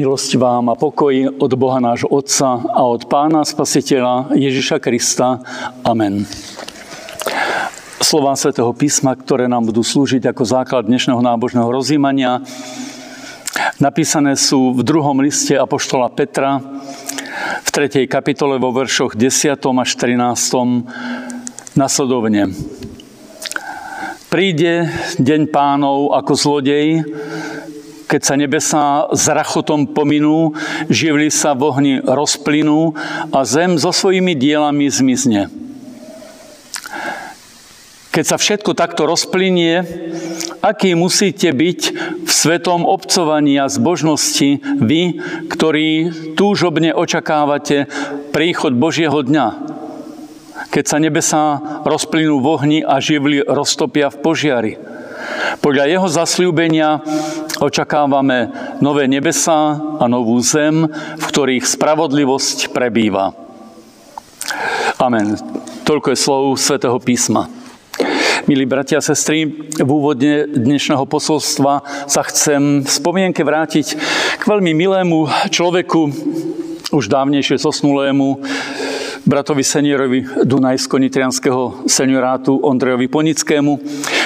Milosť vám a pokoj od Boha nášho Otca a od Pána Spasiteľa Ježiša Krista. Amen. Slová svätého písma, ktoré nám budú slúžiť ako základ dnešného nábožného rozímania, napísané sú v druhom liste Apoštola Petra, v 3. kapitole vo veršoch 10. až 13. nasledovne. Príde deň pánov ako zlodej, keď sa nebesá rachotom pominú, živli sa v ohni rozplynú a zem so svojimi dielami zmizne. Keď sa všetko takto rozplynie, aký musíte byť v svetom obcovaní a zbožnosti vy, ktorí túžobne očakávate príchod Božieho dňa, keď sa nebesá rozplynú v ohni a živli roztopia v požiari. Podľa jeho zasľúbenia očakávame nové nebesá a novú zem, v ktorých spravodlivosť prebýva. Amen. Toľko je slov svätého písma. Milí bratia a sestry, v úvodne dnešného posolstva sa chcem v spomienke vrátiť k veľmi milému človeku, už dávnejšie zosnulému, bratovi seniorovi Dunajsko-Nitrianského seniorátu Ondrejovi Ponickému,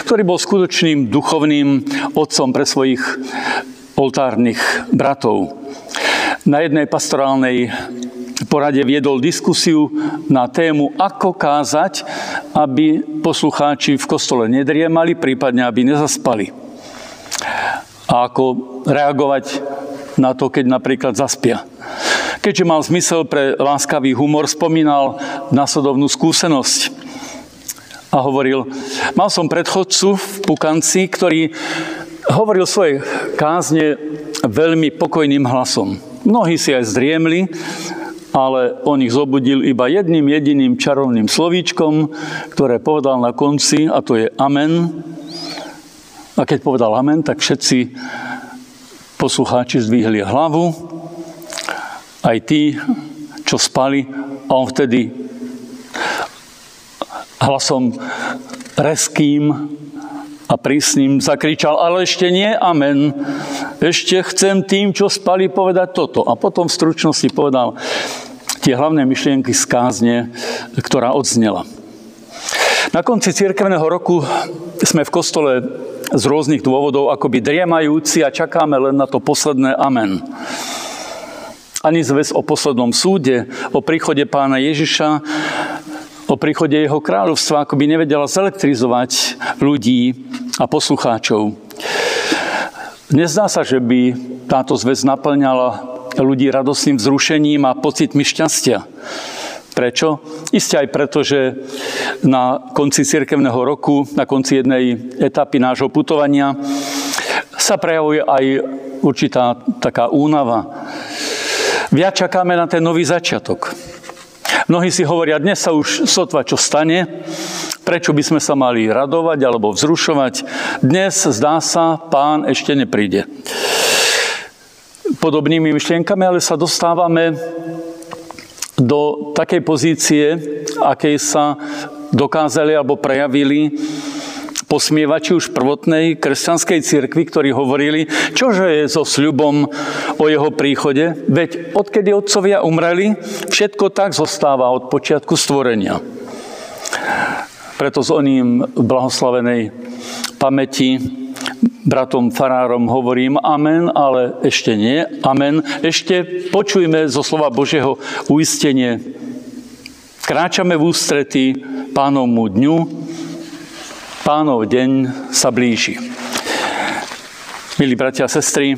ktorý bol skutočným duchovným otcom pre svojich oltárnych bratov. Na jednej pastorálnej porade viedol diskusiu na tému, ako kázať, aby poslucháči v kostole nedriemali, prípadne aby nezaspali. A ako reagovať na to, keď napríklad zaspia. Keďže mal zmysel pre láskavý humor, spomínal následovnú skúsenosť a hovoril, mal som predchodcu v Pukanci, ktorý hovoril svoje kázne veľmi pokojným hlasom. Mnohí si aj zdriemli, ale on ich zobudil iba jedným jediným čarovným slovíčkom, ktoré povedal na konci, a to je amen. A keď povedal amen, tak všetci poslucháči zdvihli hlavu aj tí, čo spali. A on vtedy hlasom reským a prísnym zakričal, ale ešte nie, amen. Ešte chcem tým, čo spali, povedať toto. A potom v stručnosti povedal tie hlavné myšlienky z kázne, ktorá odznela. Na konci cirkevného roku sme v kostole z rôznych dôvodov akoby driemajúci a čakáme len na to posledné amen ani zväz o poslednom súde, o príchode pána Ježiša, o príchode jeho kráľovstva, ako by nevedela zelektrizovať ľudí a poslucháčov. Nezdá sa, že by táto zväz naplňala ľudí radosným vzrušením a pocitmi šťastia. Prečo? Isté aj preto, že na konci cirkevného roku, na konci jednej etapy nášho putovania sa prejavuje aj určitá taká únava viac čakáme na ten nový začiatok. Mnohí si hovoria, dnes sa už sotva čo stane, prečo by sme sa mali radovať alebo vzrušovať. Dnes, zdá sa, pán ešte nepríde. Podobnými myšlienkami, ale sa dostávame do takej pozície, akej sa dokázali alebo prejavili posmievači už prvotnej kresťanskej cirkvi, ktorí hovorili, čože je so sľubom o jeho príchode, veď odkedy otcovia umreli, všetko tak zostáva od počiatku stvorenia. Preto s oným blahoslavenej pamäti bratom farárom hovorím amen, ale ešte nie amen. Ešte počujme zo slova Božieho uistenie. Kráčame v ústretí pánovmu dňu, Pánov deň sa blíži. Milí bratia a sestry,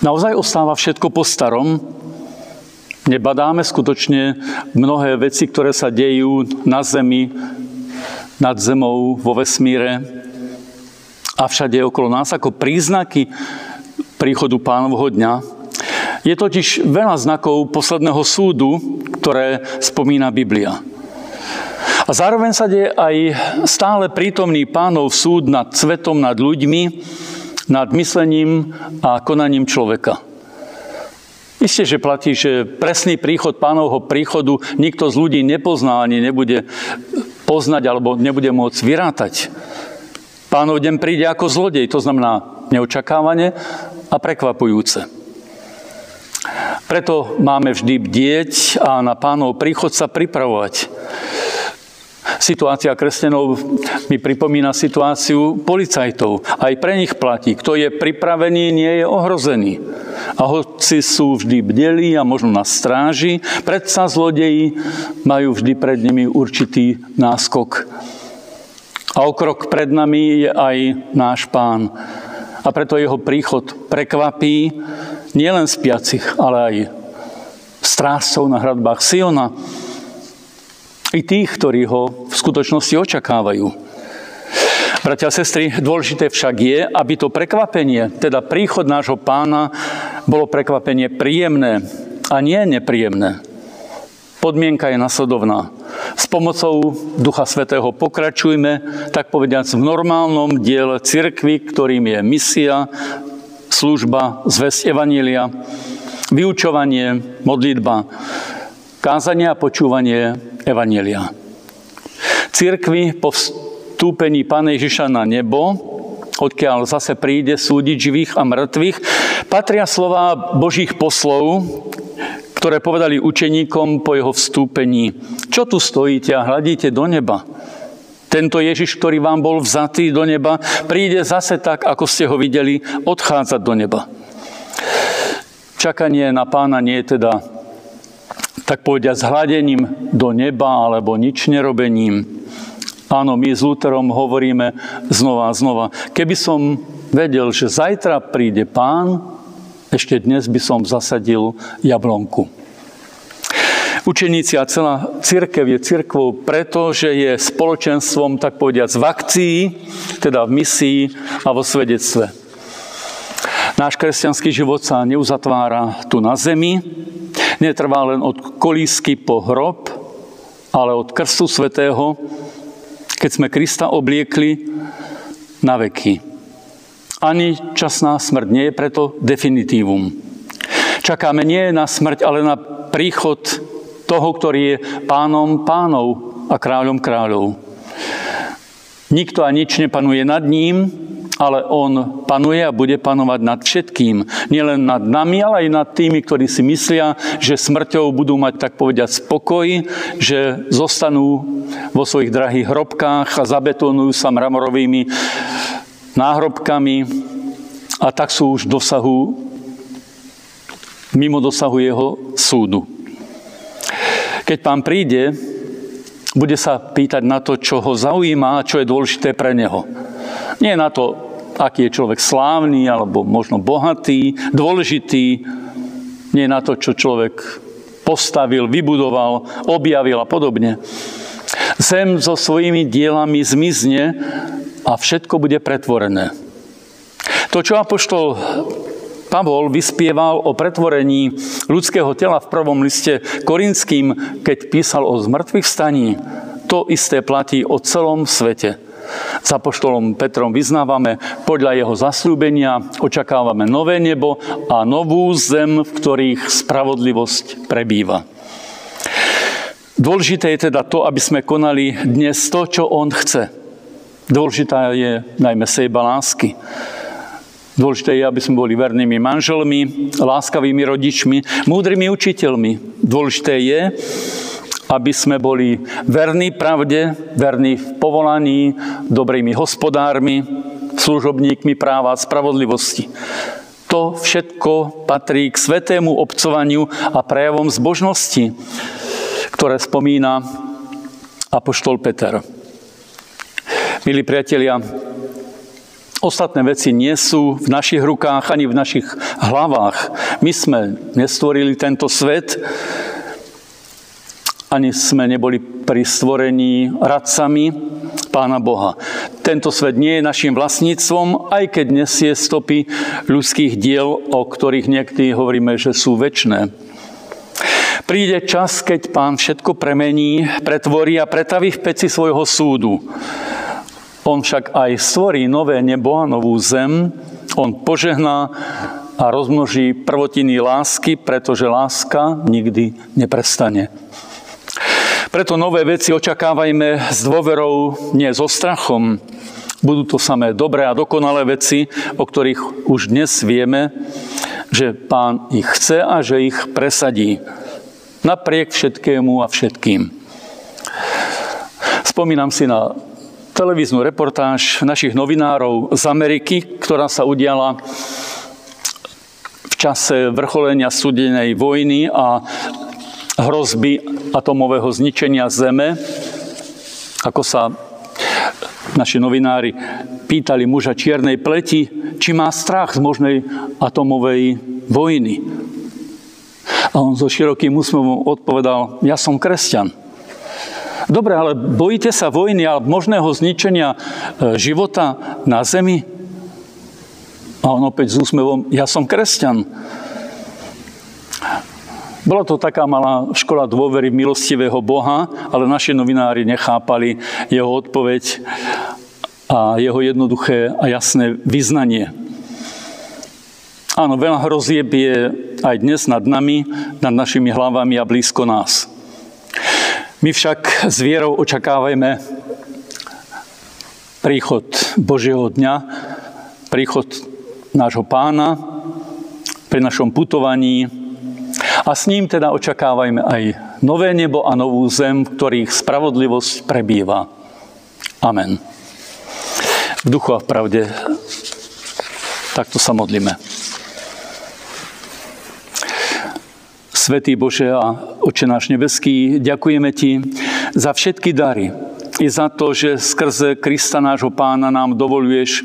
naozaj ostáva všetko po starom. Nebadáme skutočne mnohé veci, ktoré sa dejú na zemi, nad zemou, vo vesmíre a všade okolo nás ako príznaky príchodu pánovho dňa. Je totiž veľa znakov posledného súdu, ktoré spomína Biblia. A zároveň sa deje aj stále prítomný pánov súd nad svetom, nad ľuďmi, nad myslením a konaním človeka. Isté, že platí, že presný príchod pánovho príchodu nikto z ľudí nepozná ani nebude poznať alebo nebude môcť vyrátať. Pánov deň príde ako zlodej, to znamená neočakávane a prekvapujúce. Preto máme vždy bdieť a na pánov príchod sa pripravovať. Situácia kresťanov mi pripomína situáciu policajtov. Aj pre nich platí. Kto je pripravený, nie je ohrozený. A hoci sú vždy bdeli a možno na stráži, predsa zlodeji majú vždy pred nimi určitý náskok. A o krok pred nami je aj náš pán. A preto jeho príchod prekvapí nielen spiacich, ale aj strážcov na hradbách Siona, i tých, ktorí ho v skutočnosti očakávajú. Bratia a sestry, dôležité však je, aby to prekvapenie, teda príchod nášho pána, bolo prekvapenie príjemné a nie nepríjemné. Podmienka je nasledovná. S pomocou Ducha Svetého pokračujme, tak povediac, v normálnom diele cirkvy, ktorým je misia, služba, zväzť Evanília, vyučovanie, modlitba, kázanie a počúvanie Evanielia. Církvi po vstúpení Pána Ježiša na nebo, odkiaľ zase príde súdiť živých a mŕtvych, patria slova Božích poslov, ktoré povedali učeníkom po jeho vstúpení. Čo tu stojíte a hľadíte do neba? Tento Ježiš, ktorý vám bol vzatý do neba, príde zase tak, ako ste ho videli, odchádzať do neba. Čakanie na pána nie je teda tak povedia, s hľadením do neba alebo nič nerobením. Áno, my s Lutherom hovoríme znova a znova. Keby som vedel, že zajtra príde pán, ešte dnes by som zasadil jablonku. Učeníci a celá církev je církvou preto, že je spoločenstvom, tak povediac, v akcii, teda v misii a vo svedectve. Náš kresťanský život sa neuzatvára tu na zemi, netrvá len od kolísky po hrob, ale od krstu svetého, keď sme Krista obliekli na veky. Ani časná smrť nie je preto definitívum. Čakáme nie na smrť, ale na príchod toho, ktorý je pánom pánov a kráľom kráľov. Nikto a nič nepanuje nad ním, ale on panuje a bude panovať nad všetkým. Nielen nad nami, ale aj nad tými, ktorí si myslia, že smrťou budú mať, tak povediať, spokoj, že zostanú vo svojich drahých hrobkách a zabetonujú sa mramorovými náhrobkami a tak sú už dosahu, mimo dosahu jeho súdu. Keď pán príde, bude sa pýtať na to, čo ho zaujíma a čo je dôležité pre neho. Nie na to, aký je človek slávny alebo možno bohatý, dôležitý, nie na to, čo človek postavil, vybudoval, objavil a podobne. Zem so svojimi dielami zmizne a všetko bude pretvorené. To, čo apoštol Pavol vyspieval o pretvorení ľudského tela v prvom liste korinským, keď písal o zmrtvých staní, to isté platí o celom svete. S apoštolom Petrom vyznávame, podľa jeho zasľúbenia očakávame nové nebo a novú zem, v ktorých spravodlivosť prebýva. Dôležité je teda to, aby sme konali dnes to, čo on chce. Dôležitá je najmä sejba lásky. Dôležité je, aby sme boli vernými manželmi, láskavými rodičmi, múdrymi učiteľmi. Dôležité je, aby sme boli verní pravde, verní v povolaní, dobrými hospodármi, služobníkmi práva a spravodlivosti. To všetko patrí k svetému obcovaniu a prejavom zbožnosti, ktoré spomína apoštol Peter. Milí priatelia, Ostatné veci nie sú v našich rukách ani v našich hlavách. My sme nestvorili tento svet, ani sme neboli pri stvorení radcami Pána Boha. Tento svet nie je našim vlastníctvom, aj keď nesie stopy ľudských diel, o ktorých niekedy hovoríme, že sú väčné. Príde čas, keď Pán všetko premení, pretvorí a pretaví v peci svojho súdu. On však aj stvorí nové nebo a novú zem, on požehná a rozmnoží prvotiny lásky, pretože láska nikdy neprestane. Preto nové veci očakávajme s dôverou, nie so strachom, Budú to samé dobré a dokonalé veci, o ktorých už dnes vieme, že pán ich chce a že ich presadí. Napriek všetkému a všetkým. Spomínam si na televíznu reportáž našich novinárov z Ameriky, ktorá sa udiala v čase vrcholenia súdenej vojny a hrozby atomového zničenia Zeme, ako sa naši novinári pýtali muža čiernej pleti, či má strach z možnej atomovej vojny. A on so širokým úsmevom odpovedal, ja som kresťan. Dobre, ale bojíte sa vojny a možného zničenia e, života na zemi? A on opäť s úsmevom, ja som kresťan. Bola to taká malá škola dôvery milostivého Boha, ale naši novinári nechápali jeho odpoveď a jeho jednoduché a jasné vyznanie. Áno, veľa hrozieb je aj dnes nad nami, nad našimi hlavami a blízko nás. My však s vierou očakávajme príchod Božieho dňa, príchod nášho pána pri našom putovaní a s ním teda očakávajme aj nové nebo a novú zem, v ktorých spravodlivosť prebýva. Amen. V duchu a v pravde takto sa modlíme. Svetý Bože a Oče náš nebeský, ďakujeme Ti za všetky dary i za to, že skrze Krista nášho pána nám dovoluješ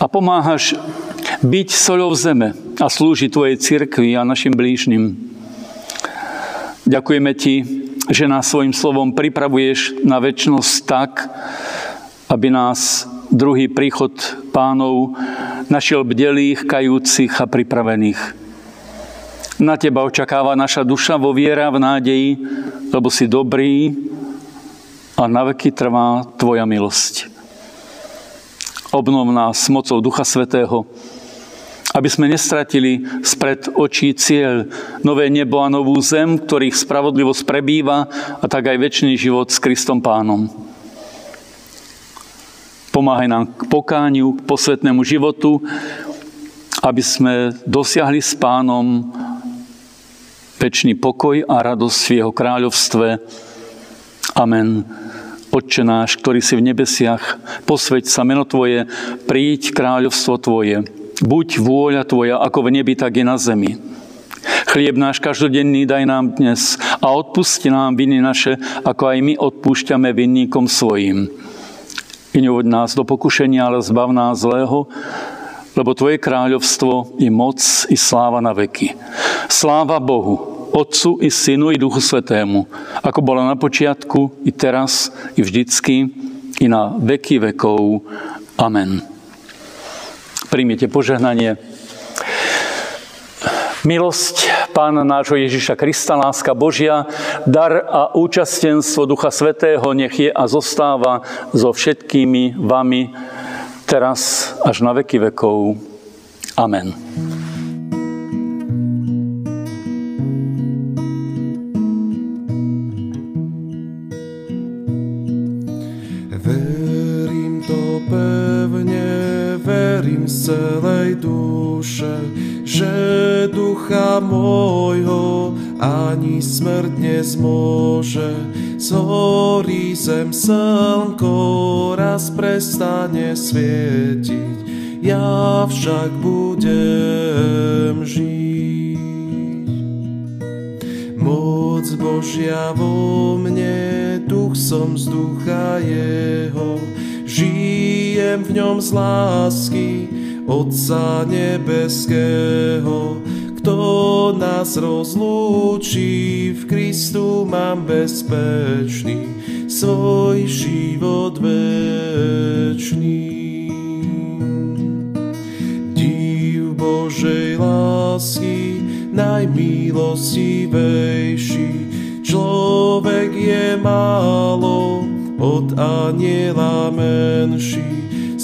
a pomáhaš byť soľou zeme a slúžiť Tvojej cirkvi a našim blížnym. Ďakujeme Ti, že nás svojim slovom pripravuješ na väčšnosť tak, aby nás druhý príchod pánov našiel bdelých, kajúcich a pripravených. Na Teba očakáva naša duša vo viera, v nádeji, lebo si dobrý a na veky trvá Tvoja milosť. Obnov nás mocou Ducha Svetého, aby sme nestratili spred očí cieľ, nové nebo a novú zem, ktorých spravodlivosť prebýva a tak aj väčší život s Kristom Pánom. Pomáhaj nám k pokániu, k posvetnému životu, aby sme dosiahli s Pánom väčší pokoj a radosť v Jeho kráľovstve. Amen. Otče náš, ktorý si v nebesiach, posveď sa meno Tvoje, príď kráľovstvo Tvoje Buď vôľa Tvoja ako v nebi, tak i na zemi. Chlieb náš každodenný daj nám dnes a odpusti nám viny naše, ako aj my odpúšťame vinníkom svojim. I neuvoď nás do pokušenia, ale zbav nás zlého, lebo Tvoje kráľovstvo i moc i sláva na veky. Sláva Bohu, Otcu i Synu i Duchu Svetému, ako bola na počiatku, i teraz, i vždycky, i na veky vekov. Amen. Príjmite požehnanie. Milosť Pána nášho Ježiša Krista, láska Božia, dar a účastenstvo Ducha Svetého nech je a zostáva so všetkými vami teraz až na veky vekov. Amen. Prestane svietiť, ja však budem žiť. Moc Božia vo mne, duch som z ducha jeho, žijem v ňom z lásky, Otca nebeského, kto nás rozlúči, v Kristu mám bezpečný svoj život večný. Div Božej lásky, najmilostivejší, človek je málo od aniela menší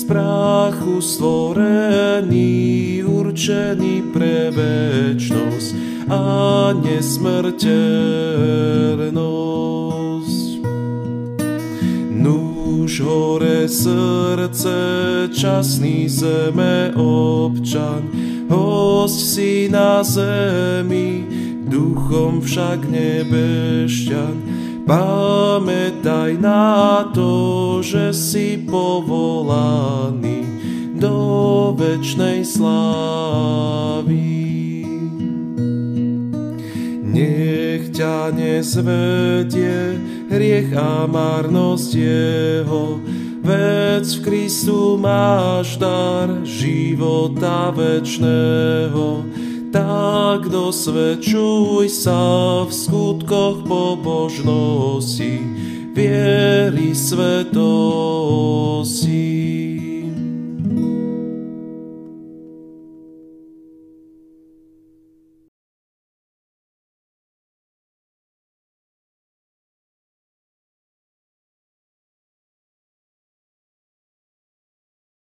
prachu stvorený, určený pre večnosť a nesmrteľnosť. Už hore srdce, časný zeme občan, host si na zemi, duchom však nebešťan. Pamätaj na to, že si povolaný do večnej slávy. Nech ťa nezvedie hriech a marnosť jeho, Veď v Kristu máš dar života večného, tak dosvedčuj sa v skutkoch pobožnosti, viery svetosti.